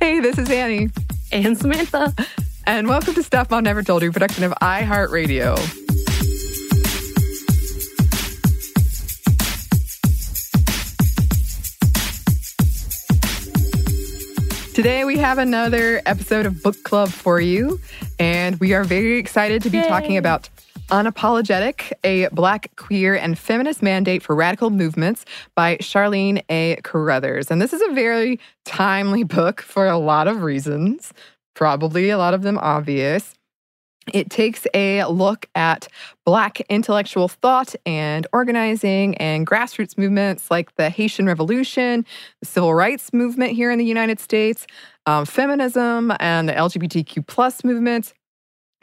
Hey, this is Annie, And Samantha. and welcome to Stuff Mom Never Told You, production of iHeartRadio. Today we have another episode of Book Club for you, and we are very excited to be talking about Unapologetic, a Black, queer, and feminist mandate for radical movements by Charlene A. Carruthers. And this is a very timely book for a lot of reasons, probably a lot of them obvious. It takes a look at Black intellectual thought and organizing and grassroots movements like the Haitian Revolution, the Civil Rights Movement here in the United States, um, feminism, and the LGBTQ plus movements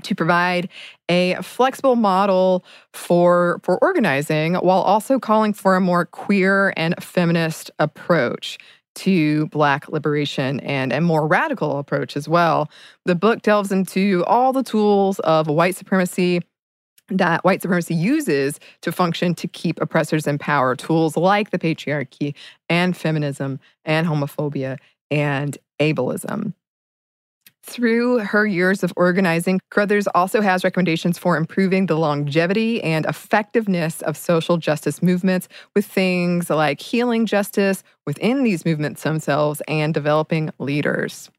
to provide a flexible model for for organizing while also calling for a more queer and feminist approach to black liberation and a more radical approach as well. The book delves into all the tools of white supremacy that white supremacy uses to function to keep oppressors in power, tools like the patriarchy and feminism and homophobia and ableism. Through her years of organizing, Carruthers also has recommendations for improving the longevity and effectiveness of social justice movements with things like healing justice within these movements themselves and developing leaders.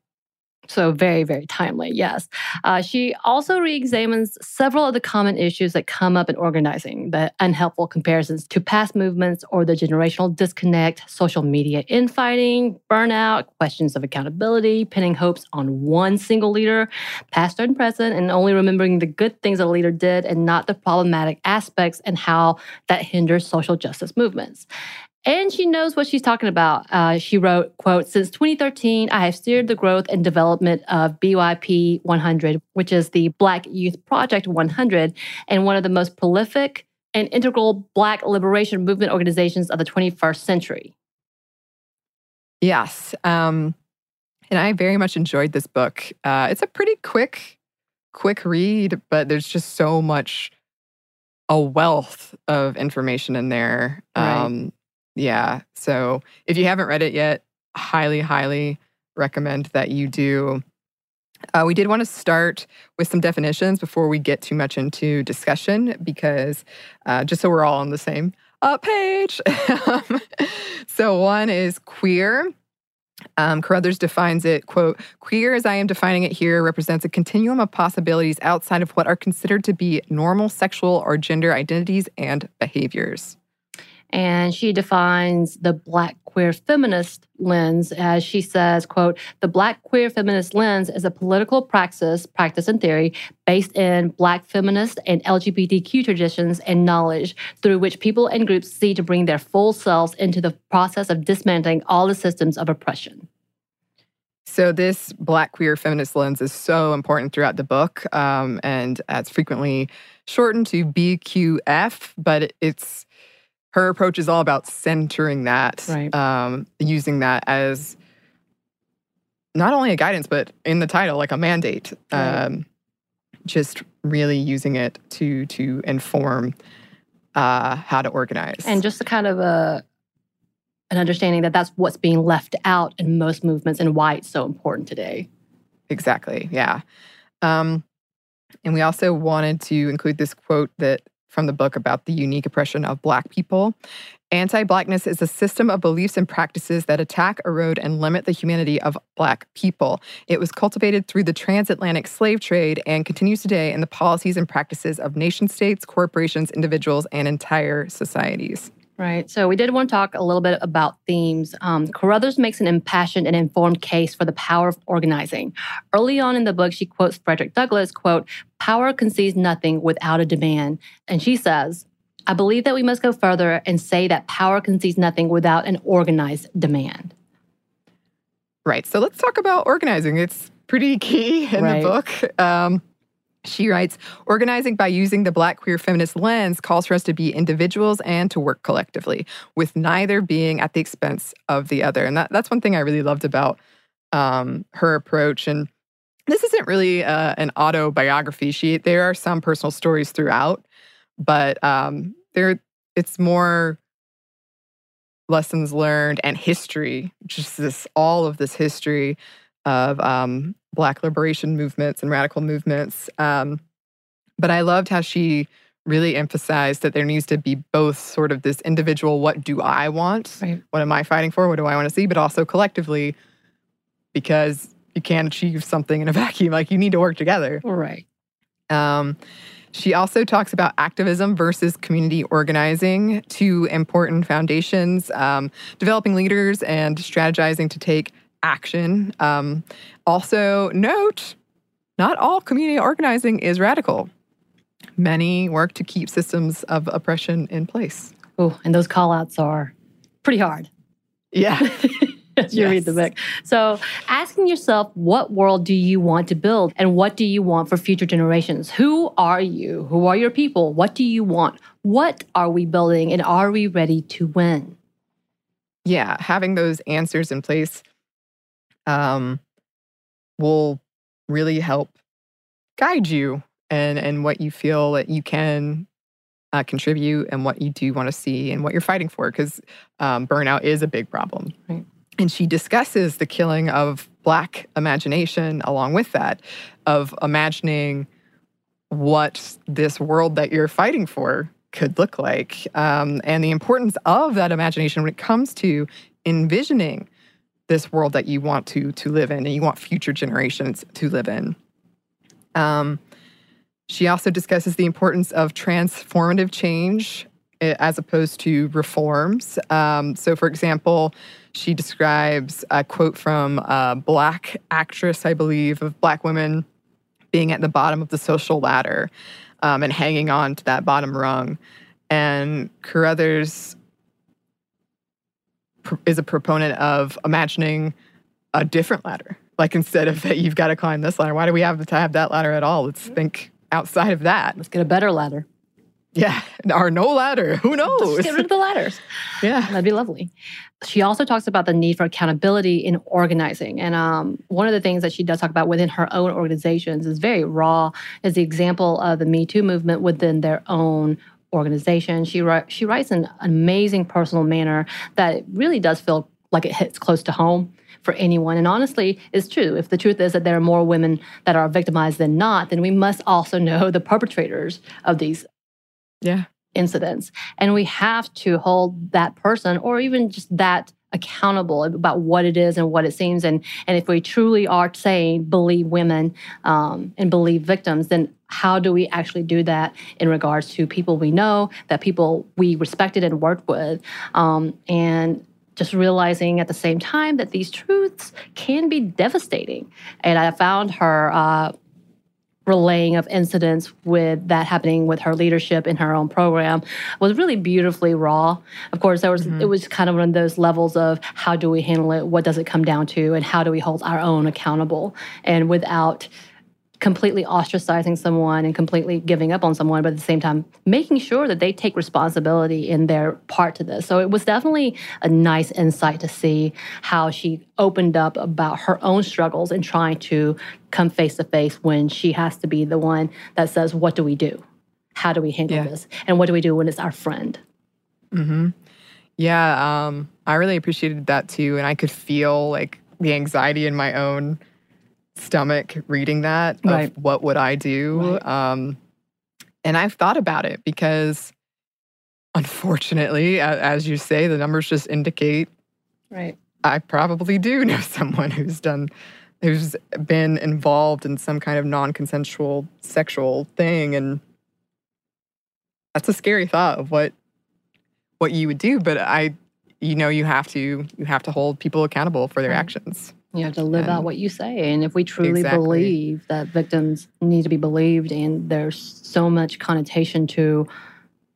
So, very, very timely, yes. Uh, she also re examines several of the common issues that come up in organizing the unhelpful comparisons to past movements or the generational disconnect, social media infighting, burnout, questions of accountability, pinning hopes on one single leader, past and present, and only remembering the good things a leader did and not the problematic aspects and how that hinders social justice movements and she knows what she's talking about. Uh, she wrote, quote, since 2013, I have steered the growth and development of BYP 100, which is the Black Youth Project 100, and one of the most prolific and integral Black liberation movement organizations of the 21st century. Yes. Um, and I very much enjoyed this book. Uh, it's a pretty quick, quick read, but there's just so much, a wealth of information in there. Right. Um, yeah. So if you haven't read it yet, highly, highly recommend that you do. Uh, we did want to start with some definitions before we get too much into discussion, because uh, just so we're all on the same uh, page. So one is queer. Um, Carruthers defines it, quote, queer as I am defining it here represents a continuum of possibilities outside of what are considered to be normal sexual or gender identities and behaviors. And she defines the black queer feminist lens as she says quote the black queer feminist lens is a political praxis practice and theory based in black feminist and lgbtq traditions and knowledge through which people and groups see to bring their full selves into the process of dismantling all the systems of oppression So this Black queer feminist lens is so important throughout the book, um, and it's frequently shortened to BQF. But it's her approach is all about centering that, Right. um, using that as not only a guidance, but in the title, like a mandate. Right. Um, just really using it to to inform uh, how to organize. and just a kind of a an understanding that that's what's being left out in most movements and why it's so important today. Exactly. Yeah. Um, and we also wanted to include this quote that from the book about the unique oppression of Black people. Anti Blackness is a system of beliefs and practices that attack, erode, and limit the humanity of Black people. It was cultivated through the transatlantic slave trade and continues today in the policies and practices of nation states, corporations, individuals, and entire societies. Right. So we did want to talk a little bit about themes. Um, Carruthers makes an impassioned and informed case for the power of organizing. Early on in the book, she quotes Frederick Douglass, quote, power concedes nothing without a demand. And she says, I believe that we must go further and say that power concedes nothing without an organized demand. Right. So let's talk about organizing. It's pretty key in Right. the book. Um, she writes Organizing by using the Black queer feminist lens calls for us to be individuals and to work collectively, with neither being at the expense of the other. And that, that's one thing I really loved about um, her approach. And this isn't really uh, an autobiography. She there are some personal stories throughout, but um, there it's more lessons learned and history, just this all of this history of um, Black liberation movements and radical movements. Um, but I loved how she really emphasized that there needs to be both sort of this individual, what do I want? Right. What am I fighting for? What do I want to see? But also collectively, because you can't achieve something in a vacuum. Like you need to work together. Right. Um, she also talks about activism versus community organizing, two important foundations, um, developing leaders and strategizing to take action. Um, also, note not all community organizing is radical. Many work to keep systems of oppression in place. Oh, and those call outs are pretty hard. Yeah. as you read the book. So, asking yourself, what world do you want to build and what do you want for future generations? Who are you? Who are your people? What do you want? What are we building and are we ready to win? yeah, having those answers in place um, will really help guide you and and what you feel that you can uh, contribute and what you do want to see and what you're fighting for because um, burnout is a big problem. Right. And she discusses the killing of Black imagination along with that, of imagining what this world that you're fighting for could look like, um, and the importance of that imagination when it comes to envisioning this world that you want to to live in and you want future generations to live in. Um, she also discusses the importance of transformative change eh, as opposed to reforms. Um, so, for example, she describes a quote from a black actress, I believe, of black women being at the bottom of the social ladder um, and hanging on to that bottom rung. And Carruthers is a proponent of imagining a different ladder. Like instead of that, you've got to climb this ladder. Why do we have to have that ladder at all? Let's think outside of that. Let's get a better ladder. Yeah, or no ladder. Who Let's knows? get rid of the ladders. Yeah, That'd be lovely. She also talks about the need for accountability in organizing. And um, one of the things that she does talk about within her own organizations is very raw, is the example of the Me Too movement within their own organization. She, wri- she writes in an amazing personal manner that really does feel like it hits close to home for anyone. And honestly, it's true. If the truth is that there are more women that are victimized than not, then we must also know the perpetrators of these yeah, incidents. And we have to hold that person or even just that accountable about what it is and what it seems. And, and if we truly are saying believe women um, and believe victims, then how do we actually do that in regards to people we know, that people we respected and worked with? Um, and just realizing at the same time that these truths can be devastating. And I found her uh, relaying of incidents with that happening with her leadership in her own program was really beautifully raw. Of course, there was mm-hmm. it was kind of one of those levels of how do we handle it, what does it come down to, and how do we hold our own accountable, and without completely ostracizing someone and completely giving up on someone, but at the same time, making sure that they take responsibility in their part to this. So it was definitely a nice insight to see how she opened up about her own struggles and trying to come face to face when she has to be the one that says, What do we do? How do we handle Yeah. this? And what do we do when it's our friend? Mm-hmm. Yeah, um, I really appreciated that too, and I could feel like the anxiety in my own stomach reading that. Of Right. What would I do? Um, and I've thought about it because, unfortunately, as you say, the numbers just indicate Right. I probably do know someone who's done who's been involved in some kind of non-consensual sexual thing and that's a scary thought of what what you would do but I you know you have to you have to hold people accountable for their Right. actions. You have to live out what you say. And if we truly Exactly. believe that victims need to be believed, and there's so much connotation to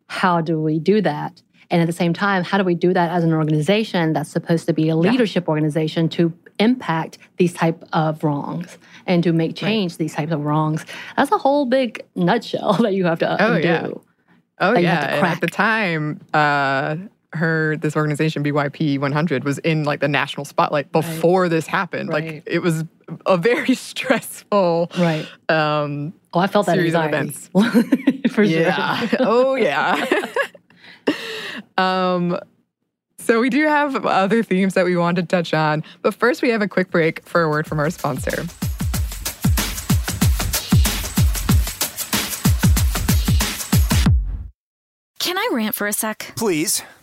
how do we do that? And at the same time, how do we do that as an organization that's supposed to be a leadership organization to impact these type of wrongs and to make change these types of wrongs? That's a whole big nutshell that you have to Oh, undo. yeah. Oh you yeah, have to and at the time uh her this organization BYP 100 was in like the national spotlight before this happened. Right. Like it was a very stressful Right. um Oh, I felt that Series of anxiety. For yeah. sure. oh yeah. um so we do have other themes that we want to touch on, but first we have a quick break for a word from our sponsor. Can I rant for a sec? Please.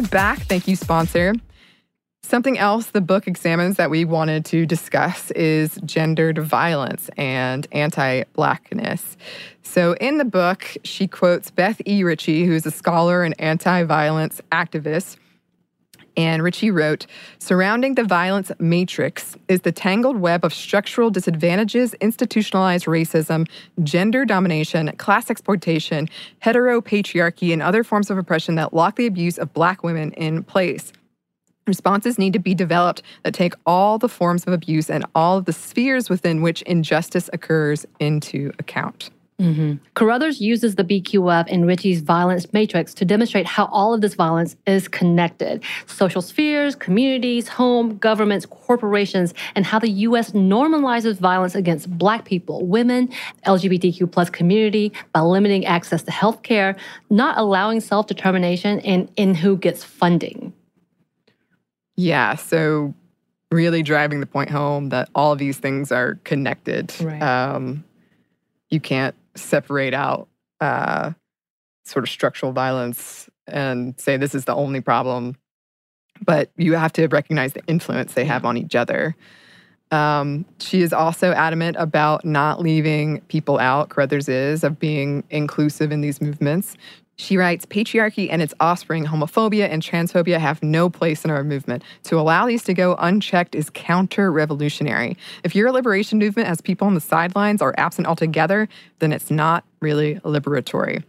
we're back. Thank you, sponsor. Something else the book examines that we wanted to discuss is gendered violence and anti Blackness. So, in the book, she quotes Beth E. Ritchie, who is a scholar and anti violence activist. And Ritchie wrote Surrounding the violence matrix is the tangled web of structural disadvantages, institutionalized racism, gender domination, class exploitation, heteropatriarchy, and other forms of oppression that lock the abuse of Black women in place. Responses need to be developed that take all the forms of abuse and all of the spheres within which injustice occurs into account. Carruthers uses the BQF in Ritchie's violence matrix to demonstrate how all of this violence is connected social spheres, communities, home, governments, corporations, and how the U.S. normalizes violence against Black people, women, LGBTQ plus community by limiting access to health care, not allowing self determination, and in who gets funding. Yeah. So, really driving the point home that all of these things are connected. Right. Um, you can't separate out uh, sort of structural violence and say this is the only problem, but you have to recognize the influence they have on each other. Um, she is also adamant about not leaving people out, Carruthers is, of being inclusive in these movements. She writes Patriarchy and its offspring, homophobia and transphobia, have no place in our movement. To allow these to go unchecked is counter revolutionary. If your liberation movement has people on the sidelines or absent altogether, then it's not really liberatory.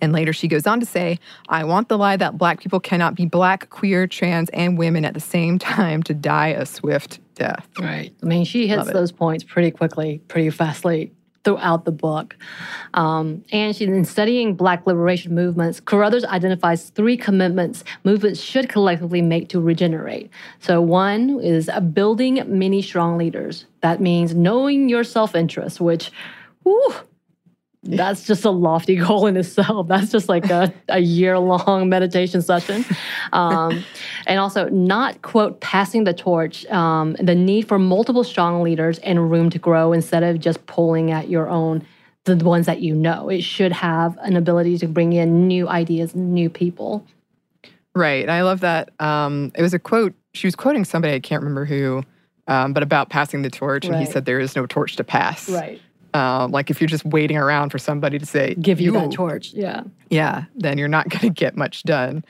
And later she goes on to say, I want the lie that black people cannot be black, queer, trans, and women at the same time to die a swift death. Right. I mean, she hits those points pretty quickly, pretty fastly throughout the book. Um, and she's in studying Black liberation movements. Carruthers identifies three commitments movements should collectively make to regenerate. So, one is building many strong leaders. That means knowing your self interest, which, whew, that's just a lofty goal in itself. That's just like a, a year long meditation session. Um, and also, not, quote, passing the torch, um, the need for multiple strong leaders and room to grow instead of just pulling at your own, the ones that you know. It should have an ability to bring in new ideas, new people. Right. I love that. Um, it was a quote, she was quoting somebody, I can't remember who, um, but about passing the torch. And Right. he said, There is no torch to pass. Right. Um, like if you're just waiting around for somebody to say, Give you that torch. Yeah. yeah, then you're not going to get much done.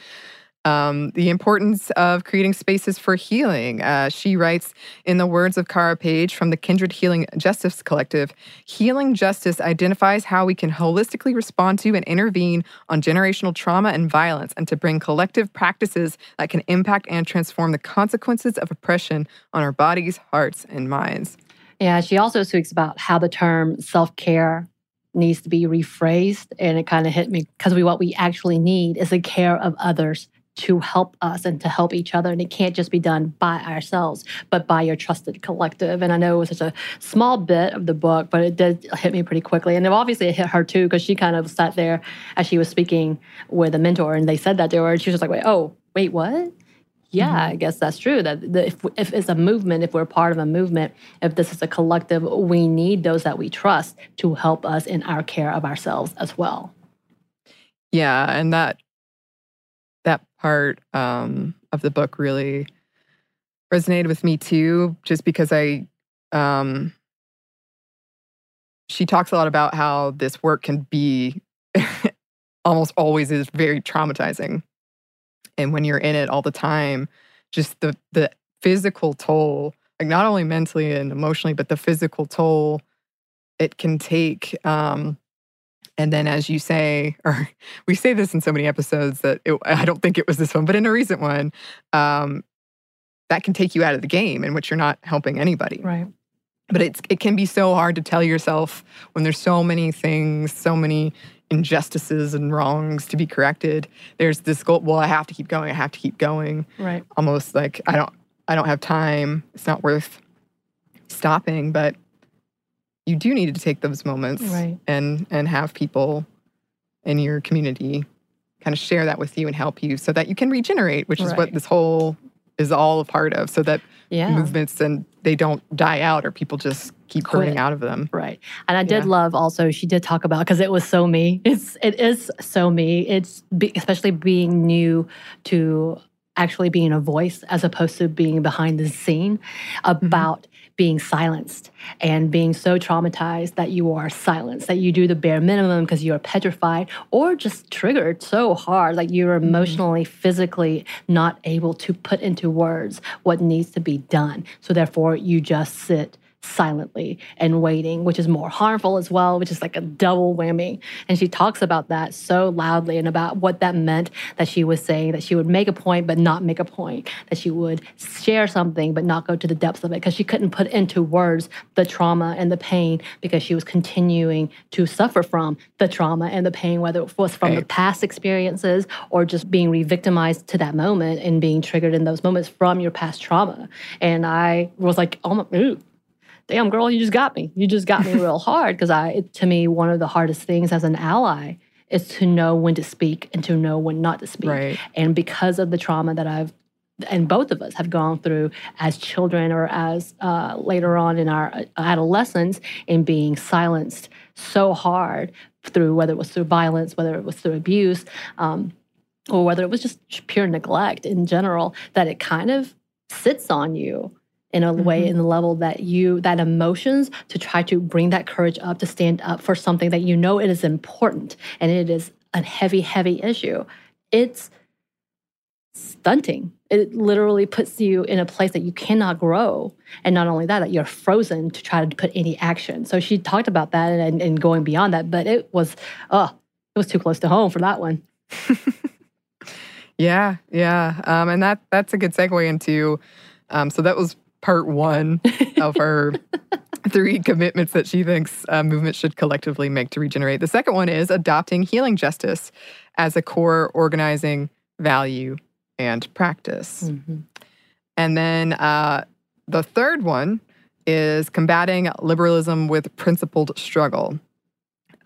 Um, the importance of creating spaces for healing. Uh, she writes, in the words of Cara Page from the Kindred Healing Justice Collective, healing justice identifies how we can holistically respond to and intervene on generational trauma and violence and to bring collective practices that can impact and transform the consequences of oppression on our bodies, hearts, and minds. Yeah, she also speaks about how the term self care needs to be rephrased. And it kind of hit me because we, what we actually need is the care of others to help us and to help each other. And it can't just be done by ourselves, but by your trusted collective. And I know it was such a small bit of the book, but it did hit me pretty quickly. And obviously it hit her too, because she kind of sat there as she was speaking with a mentor and they said that to her. And she was just like, wait, oh, wait, what? Yeah, I guess that's true. That the, if, if it's a movement, if we're part of a movement, if this is a collective, we need those that we trust to help us in our care of ourselves as well. Yeah, and that that part um, of the book really resonated with me too, just because I um, she talks a lot about how this work can be almost always is very traumatizing, and when you're in it all the time, just the the physical toll, like not only mentally and emotionally, but the physical toll it can take. Um, and then, as you say, or we say this in so many episodes that it, I don't think it was this one, but in a recent one, um, that can take you out of the game in which you're not helping anybody. Right. But it's it can be so hard to tell yourself when there's so many things, so many injustices and wrongs to be corrected. There's this goal. Well, I have to keep going. I have to keep going. Right. Almost like I don't I don't have time. It's not worth stopping. But you do need to take those moments Right. and and have people in your community kind of share that with you and help you so that you can regenerate, which is what this whole is all a part of, so that Yeah. movements and they don't die out or people just keep burning out of them. Right. And I did Yeah. love also she did talk about because it was so me. It's it is so me. It's be, especially being new to actually being a voice as opposed to being behind the scene mm-hmm. about being silenced and being so traumatized that you are silenced that you do the bare minimum because you're petrified or just triggered so hard like you're mm-hmm. emotionally physically not able to put into words what needs to be done. So therefore you just sit silently and waiting, which is more harmful as well, which is like a double whammy. And she talks about that so loudly and about what that meant that she was saying that she would make a point but not make a point, that she would share something but not go to the depths of it because she couldn't put into words the trauma and the pain because she was continuing to suffer from the trauma and the pain, whether it was from the past experiences or just being re-victimized to that moment and being triggered in those moments from your past trauma. And I was like, oh my, ooh, damn girl you just got me. You just got me real hard. Because i it, to me one of the hardest things as an ally is to know when to speak and to know when not to speak. Right. and because of the trauma that i've and both of us have gone through as children or as uh, later on in our uh, adolescence in being silenced so hard through whether it was through violence, whether it was through abuse, um, or whether it was just pure neglect in general, that it kind of sits on you in a mm-hmm. way in the level that you that emotions to try to bring that courage up to stand up for something that you know it is important and it is a heavy heavy issue. It's stunting. It literally puts you in a place that you cannot grow. And not only that that you're frozen to try to put any action. So she talked about that and, and going beyond that but it was oh it was too close to home for that one. Yeah yeah. Um, and that that's a good segue into um, so that was part one of her three commitments that she thinks uh, movements should collectively make to regenerate. The second one is adopting healing justice as a core organizing value and practice. Mm-hmm. And then uh, the third one is combating liberalism with principled struggle.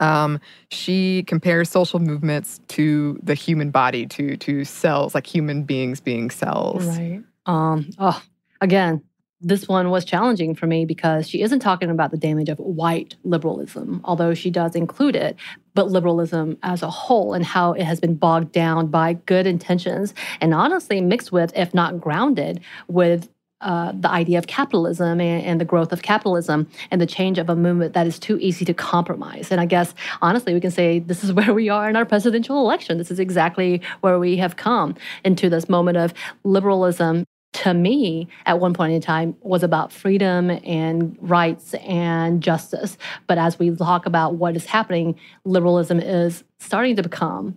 Um, she compares social movements to the human body, to to cells, like human beings being cells. Right. Um, oh, again, this one was challenging for me because she isn't talking about the damage of white liberalism, although she does include it, but liberalism as a whole and how it has been bogged down by good intentions and honestly mixed with, if not grounded, with uh, the idea of capitalism and, and, the growth of capitalism and the change of a movement that is too easy to compromise. And I guess, honestly, we can say this is where we are in our presidential election. This is exactly where we have come into this moment of liberalism to me at one point in time was about freedom and rights and justice. But as we talk about what is happening, liberalism is starting to become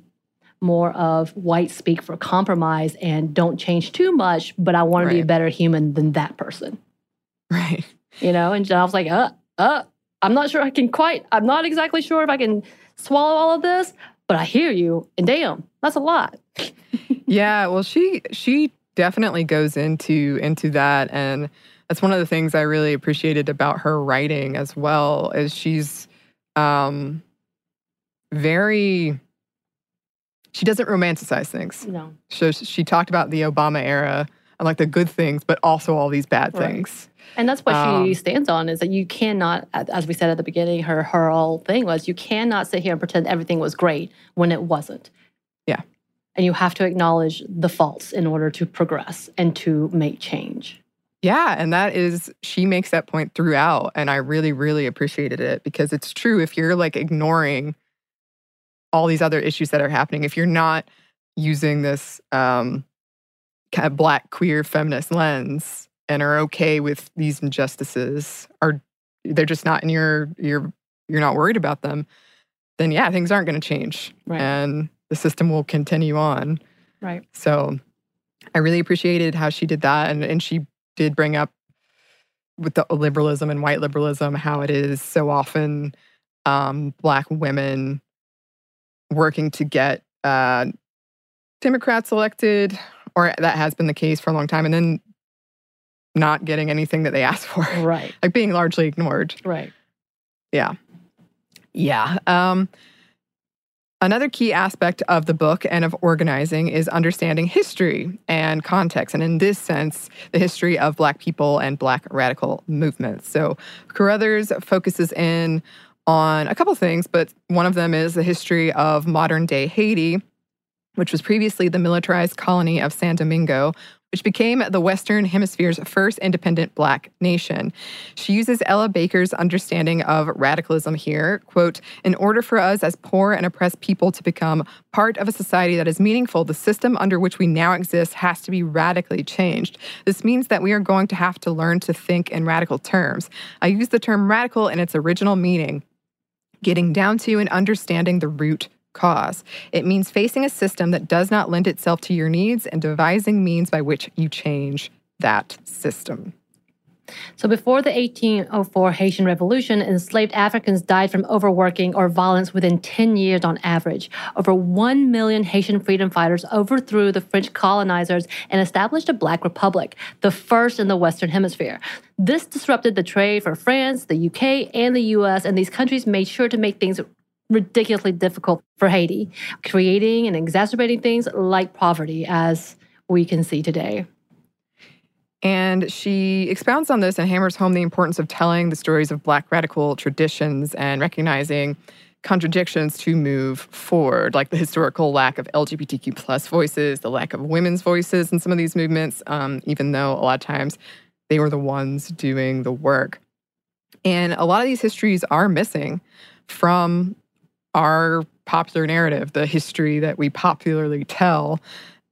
more of white speak for compromise and don't change too much, but I want right. to be a better human than that person. Right. You know, and I was like, uh, uh, I'm not sure I can quite, I'm not exactly sure if I can swallow all of this, but I hear you. And damn, that's a lot. yeah. Well, she, she definitely goes into into that and that's one of the things I really appreciated about her writing as well is she's um very she doesn't romanticize things. No. So she talked about the Obama era and like the good things, but also all these bad right. things. And that's what um, she stands on is that you cannot, as we said at the beginning, her her whole thing was you cannot sit here and pretend everything was great when it wasn't. And you have to acknowledge the faults in order to progress and to make change. Yeah, and that is she makes that point throughout and I really really appreciated it because it's true if you're like ignoring all these other issues that are happening if you're not using this um kind of black queer feminist lens and are okay with these injustices are they're just not in your you're you're not worried about them then yeah things aren't going to change right. and the system will continue on. Right. So I really appreciated how she did that. And, and she did bring up with the liberalism and white liberalism how it is so often um, Black women working to get uh, Democrats elected, or that has been the case for a long time, and then not getting anything that they asked for. Right. like being largely ignored. Right. Yeah. Yeah. Um, Another key aspect of the book and of organizing is understanding history and context, and in this sense, the history of Black people and Black radical movements. So, Carruthers focuses in on a couple things, but one of them is the history of modern day Haiti, which was previously the militarized colony of San Domingo, which became the Western Hemisphere's first independent Black nation. She uses Ella Baker's understanding of radicalism here. Quote, in order for us as poor and oppressed people to become part of a society that is meaningful, the system under which we now exist has to be radically changed. This means that we are going to have to learn to think in radical terms. I use the term radical in its original meaning getting down to and understanding the root cause. It means facing a system that does not lend itself to your needs and devising means by which you change that system. So, before the 1804 Haitian Revolution, enslaved Africans died from overworking or violence within 10 years on average. Over 1 million Haitian freedom fighters overthrew the French colonizers and established a Black Republic, the first in the Western Hemisphere. This disrupted the trade for France, the UK, and the US, and these countries made sure to make things ridiculously difficult for Haiti, creating and exacerbating things like poverty, as we can see today. And she expounds on this and hammers home the importance of telling the stories of Black radical traditions and recognizing contradictions to move forward, like the historical lack of LGBTQ plus voices, the lack of women's voices in some of these movements, um, even though a lot of times they were the ones doing the work. And a lot of these histories are missing from our popular narrative, the history that we popularly tell.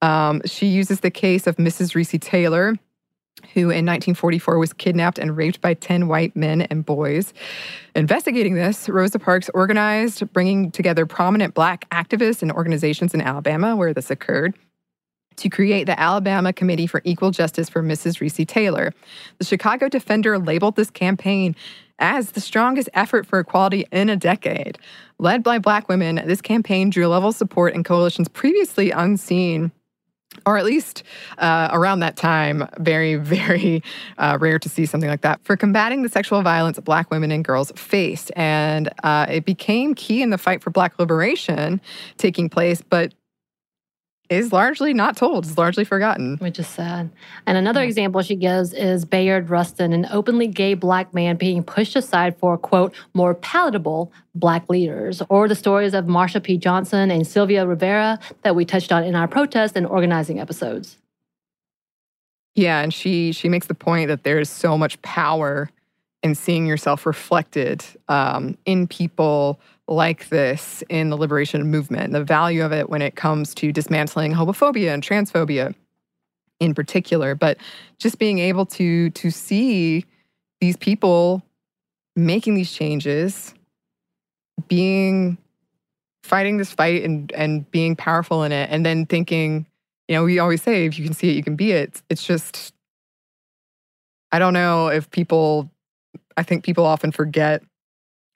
Um, she uses the case of Mrs. Recy Taylor, who in 1944 was kidnapped and raped by 10 white men and boys. Investigating this, Rosa Parks organized bringing together prominent black activists and organizations in Alabama where this occurred to create the Alabama Committee for Equal Justice for Mrs. Recy Taylor. The Chicago Defender labeled this campaign as the strongest effort for equality in a decade. Led by Black women, this campaign drew level support in coalitions previously unseen or at least uh, around that time, very, very uh, rare to see something like that, for combating the sexual violence Black women and girls faced. And uh, it became key in the fight for Black liberation taking place, but is largely not told, is largely forgotten. Which is sad. And another yeah. example she gives is Bayard Rustin, an openly gay black man being pushed aside for, quote, more palatable black leaders, or the stories of Marsha P. Johnson and Sylvia Rivera that we touched on in our protest and organizing episodes. Yeah, and she she makes the point that there is so much power in seeing yourself reflected um, in people like this in the liberation movement, the value of it when it comes to dismantling homophobia and transphobia in particular, but just being able to to see these people making these changes, being fighting this fight and and being powerful in it, and then thinking, you know, we always say if you can see it, you can be it. It's just I don't know if people I think people often forget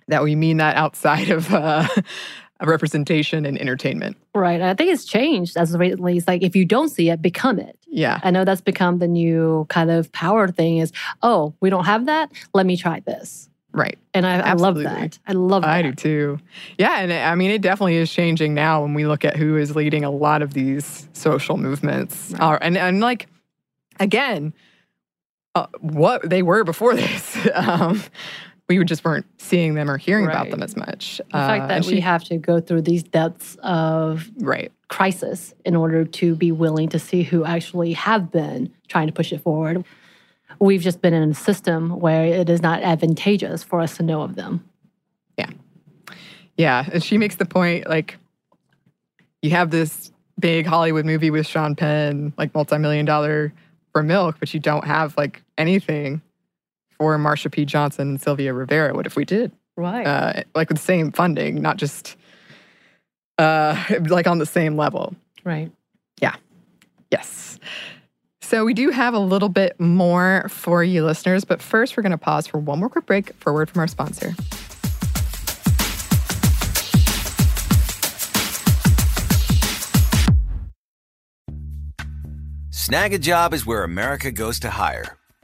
that we mean that outside of uh, representation and entertainment. Right. I think it's changed as recently. It's like if you don't see it, become it. Yeah. I know that's become the new kind of power thing is, oh, we don't have that. Let me try this. Right. And I, I love that. I love that. I do too. Yeah. And I mean, it definitely is changing now when we look at who is leading a lot of these social movements. Right. Uh, and, and like, again, uh, what they were before this. um, we just weren't seeing them or hearing right. about them as much. The uh, fact that we she, have to go through these depths of right. crisis in order to be willing to see who actually have been trying to push it forward. We've just been in a system where it is not advantageous for us to know of them. Yeah. Yeah. And she makes the point like, you have this big Hollywood movie with Sean Penn, like multi million dollar for milk, but you don't have like anything for Marsha P. Johnson and Sylvia Rivera. What if we did? Right. Uh, like with the same funding, not just uh, like on the same level. Right. Yeah. Yes. So we do have a little bit more for you listeners, but first we're going to pause for one more quick break for a word from our sponsor. Snag a job is where America goes to hire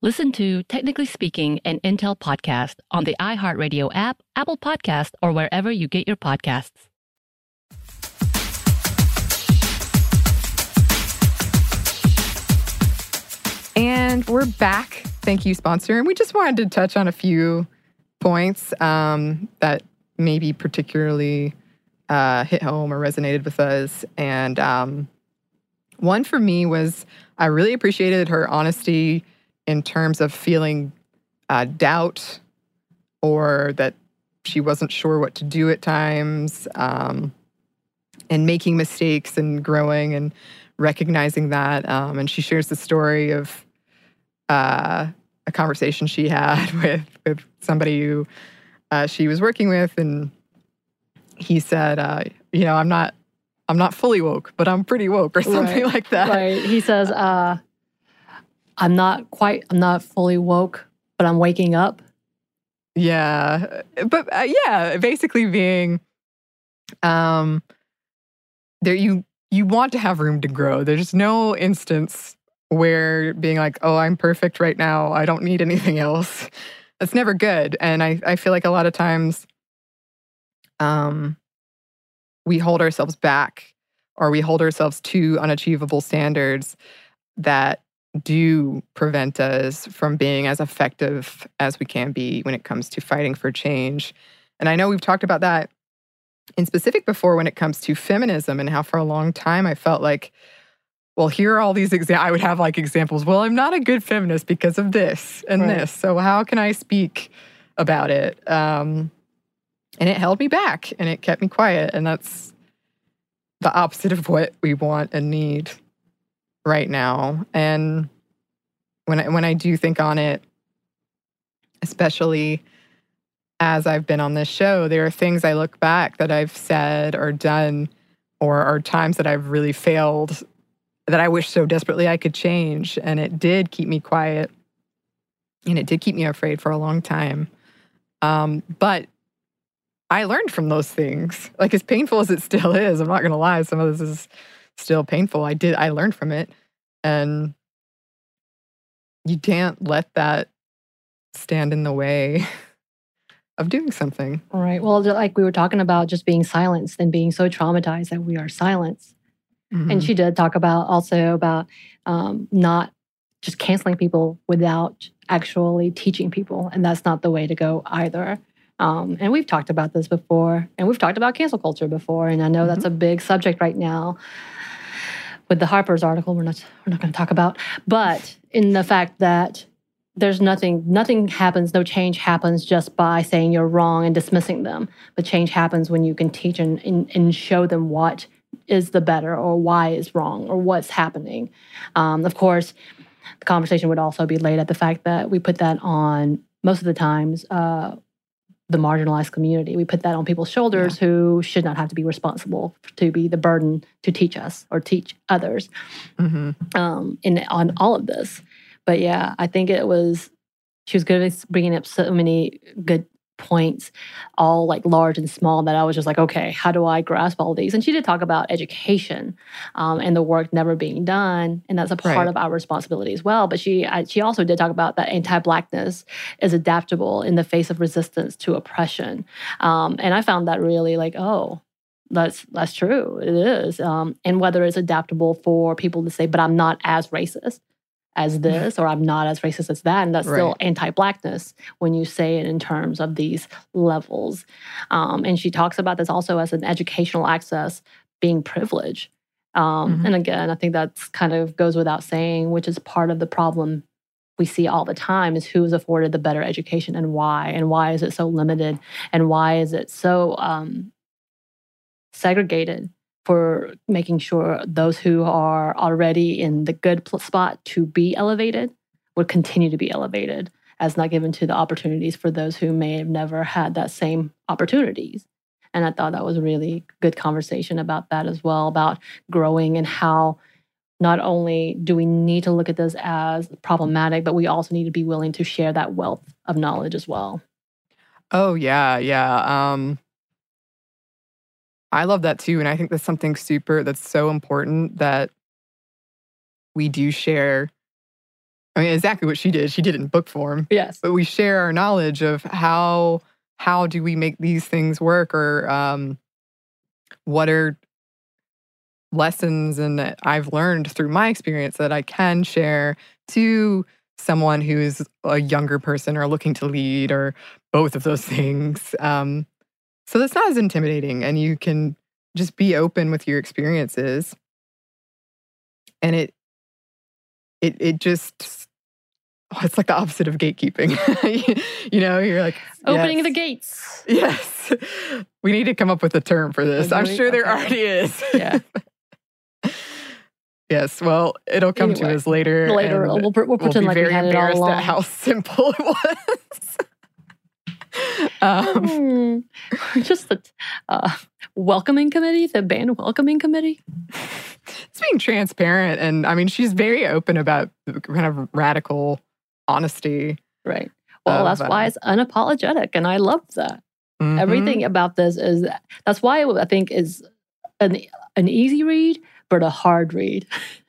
Listen to Technically Speaking, an Intel podcast on the iHeartRadio app, Apple Podcast, or wherever you get your podcasts. And we're back. Thank you, sponsor. And we just wanted to touch on a few points um, that maybe particularly uh, hit home or resonated with us. And um, one for me was I really appreciated her honesty in terms of feeling uh, doubt or that she wasn't sure what to do at times um, and making mistakes and growing and recognizing that. Um, and she shares the story of uh, a conversation she had with with somebody who uh, she was working with, and he said, uh, "You know, I'm not." I'm not fully woke, but I'm pretty woke, or something right. like that. Right. He says, uh, "I'm not quite. I'm not fully woke, but I'm waking up." Yeah, but uh, yeah, basically being, um, there you you want to have room to grow. There's no instance where being like, oh, I'm perfect right now. I don't need anything else. That's never good. And I, I feel like a lot of times um, we hold ourselves back or we hold ourselves to unachievable standards that do prevent us from being as effective as we can be when it comes to fighting for change. And I know we've talked about that in specific before when it comes to feminism and how for a long time I felt like well, here are all these examples. I would have like examples. Well, I'm not a good feminist because of this and right. this. So how can I speak about it? Um, and it held me back and it kept me quiet. And that's the opposite of what we want and need right now. And when I, when I do think on it, especially as I've been on this show, there are things I look back that I've said or done or are times that I've really failed that I wish so desperately I could change. And it did keep me quiet. And it did keep me afraid for a long time. Um, but I learned from those things. Like as painful as it still is, I'm not gonna lie, some of this is still painful. I did I learned from it. And you can't let that stand in the way of doing something. Right. Well, like we were talking about just being silenced and being so traumatized that we are silenced. Mm-hmm. And she did talk about also about um, not just canceling people without actually teaching people. And that's not the way to go either. Um, and we've talked about this before, and we've talked about cancel culture before. And I know mm-hmm. that's a big subject right now with the Harper's article. We're not we're not going to talk about, but in the fact that there's nothing nothing happens no change happens just by saying you're wrong and dismissing them but change happens when you can teach and, and, and show them what is the better or why is wrong or what's happening. Um, of course, the conversation would also be laid at the fact that we put that on most of the times uh, the marginalized community. We put that on people's shoulders yeah. who should not have to be responsible to be the burden to teach us or teach others mm-hmm. um, in on all of this. But yeah, I think it was she was good at bringing up so many good points, all like large and small, that I was just like, okay, how do I grasp all these? And she did talk about education um, and the work never being done, and that's a part right. of our responsibility as well. But she I, she also did talk about that anti-blackness is adaptable in the face of resistance to oppression, um, and I found that really like, oh, that's that's true. It is, um, and whether it's adaptable for people to say, but I'm not as racist as this or I'm not as racist as that. And that's right. still anti Blackness when you say it in terms of these levels. Um, and she talks about this also as an educational access being privilege. Um, Mhm. And again, I think that's kind of goes without saying, which is part of the problem we see all the time is who is afforded the better education and why, and why is it so limited, and why is it so um, segregated for making sure those who are already in the good spot to be elevated would continue to be elevated as not given to the opportunities for those who may have never had that same opportunities. And I thought that was a really good conversation about that as well, about growing and how not only do we need to look at this as problematic, but we also need to be willing to share that wealth of knowledge as well. Oh yeah, yeah. Um I love that too and I think that's something super that's so important that we do share I mean exactly what she did. She did it in book form. Yes. But we share our knowledge of how how do we make these things work or um what are lessons and that I've learned through my experience that I can share to someone who's a younger person or looking to lead or both of those things. Um, so that's not as intimidating, and you can just be open with your experiences. And it, it, it just, oh, it's like the opposite of gatekeeping. you know, you're like Opening yes, the gates. Yes, we need to come up with a term for this. I'm sure there already is. Yeah. Yes, well, it'll come to us later. later, we'll we'll pretend be like we had it all embarrassed along. at how simple it was. um. Just the uh, welcoming committee, the band welcoming committee. it's being transparent, and I mean, she's very open about kind of radical honesty. Right. Well, Of, that's why it's unapologetic, and I love that. Mhm. Everything about this is that's why I think is an an easy read, but a hard read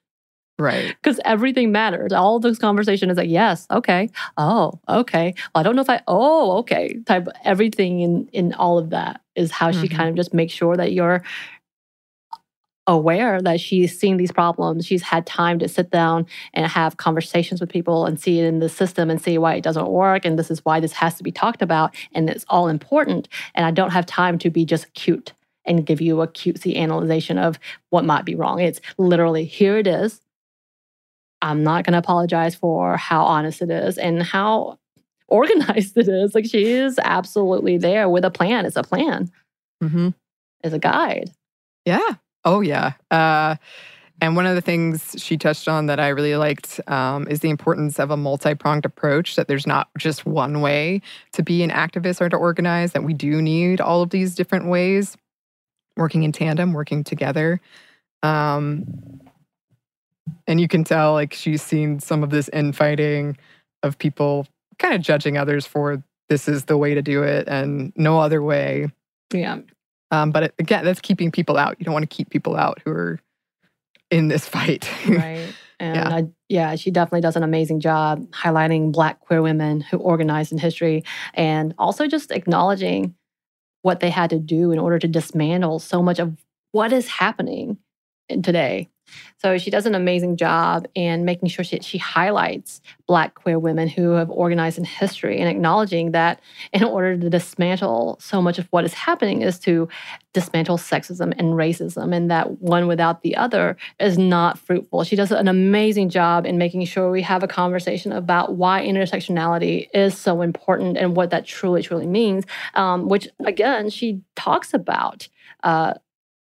right? because everything matters. All those conversation is like yes, okay, oh, okay. Well, I don't know if I oh, okay. Type everything in in all of that is how she Mhm. kind of just makes sure that you're aware that she's seeing these problems. She's had time to sit down and have conversations with people and see it in the system and see why it doesn't work. And this is why this has to be talked about. And it's all important. And I don't have time to be just cute and give you a cutesy analyzation of what might be wrong. It's literally here it is. I'm not going to apologize for how honest it is and how organized it is. Like she is absolutely there with a plan. It's a plan, Mm-hmm. it's a guide. Yeah. Oh, yeah. Uh, and one of the things she touched on that I really liked um, is the importance of a multi pronged approach, that there's not just one way to be an activist or to organize, that we do need all of these different ways working in tandem, working together. Um, and you can tell, like, she's seen some of this infighting of people kind of judging others for this is the way to do it and no other way. Yeah. Um, but it, again, that's keeping people out. You don't want to keep people out who are in this fight. right. And Yeah. I, yeah, she definitely does an amazing job highlighting Black queer women who organized in history and also just acknowledging what they had to do in order to dismantle so much of what is happening in today. So she does an amazing job in making sure she, she highlights Black queer women who have organized in history and acknowledging that in order to dismantle so much of what is happening is to dismantle sexism and racism, and that one without the other is not fruitful. She does an amazing job in making sure we have a conversation about why intersectionality is so important and what that truly, truly means, um, which again, she talks about. Uh,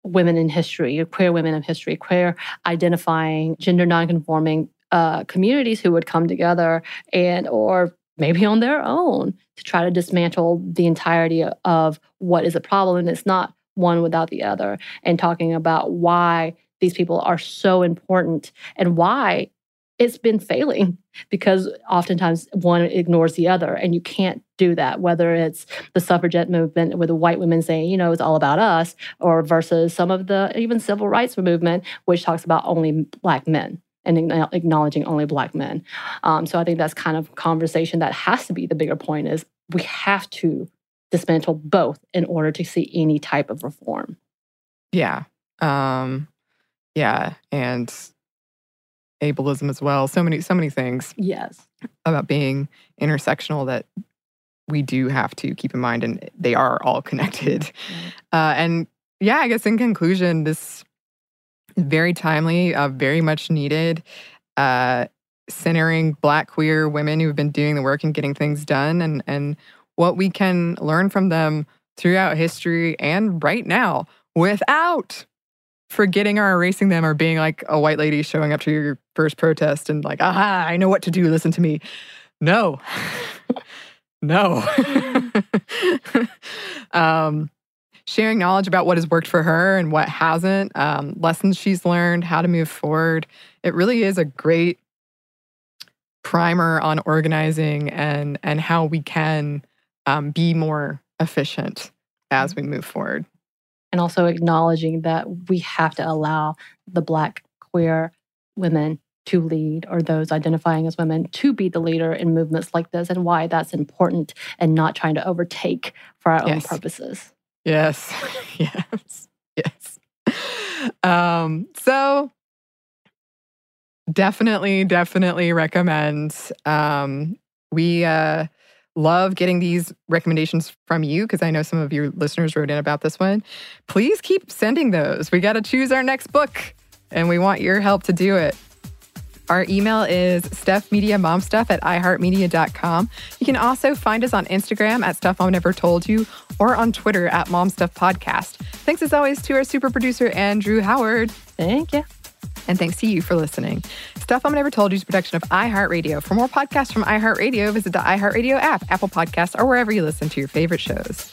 women in history, queer women in history, queer identifying, gender nonconforming uh, communities who would come together and or maybe on their own to try to dismantle the entirety of what is a problem. And it's not one without the other. And talking about why these people are so important and why it's been failing because oftentimes one ignores the other and you can't do that whether it's the suffragette movement with the white women saying you know it's all about us or versus some of the even civil rights movement which talks about only black men and acknowledging only black men um, so i think that's kind of conversation that has to be the bigger point is we have to dismantle both in order to see any type of reform Yeah. Um, yeah. And ableism as well. So many, so many things yes about being intersectional that we do have to keep in mind, and they are all connected. Uh, and yeah, I guess in conclusion, this Very timely, uh, very much needed. Uh, centering Black queer women who've been doing the work and getting things done, and and what we can learn from them throughout history and right now without forgetting or erasing them or being like a white lady showing up to your first protest and like, aha, I know what to do. Listen to me. No, no. um, sharing knowledge about what has worked for her and what hasn't, um, lessons she's learned, how to move forward. It really is a great primer on organizing and and how we can um, be more efficient as we move forward. And also acknowledging that we have to allow the Black queer women to lead or those identifying as women to be the leader in movements like this and why that's important and not trying to overtake for our yes. own purposes. Yes. yes. Yes. Um, so definitely, definitely recommend. Um, we uh love getting these recommendations from you because I know some of your listeners wrote in about this one. Please keep sending those. We got to choose our next book and we want your help to do it. Our email is stuffmediamomstuff at iheartmedia.com. You can also find us on Instagram at Stuff Mom Never Told You or on Twitter at MomStuffPodcast. Thanks as always to our super producer, Andrew Howard. Thank you. And thanks to you for listening. Stuff Mom Never Told You is a production of iHeartRadio. For more podcasts from iHeartRadio, visit the iHeartRadio app, Apple Podcasts, or wherever you listen to your favorite shows.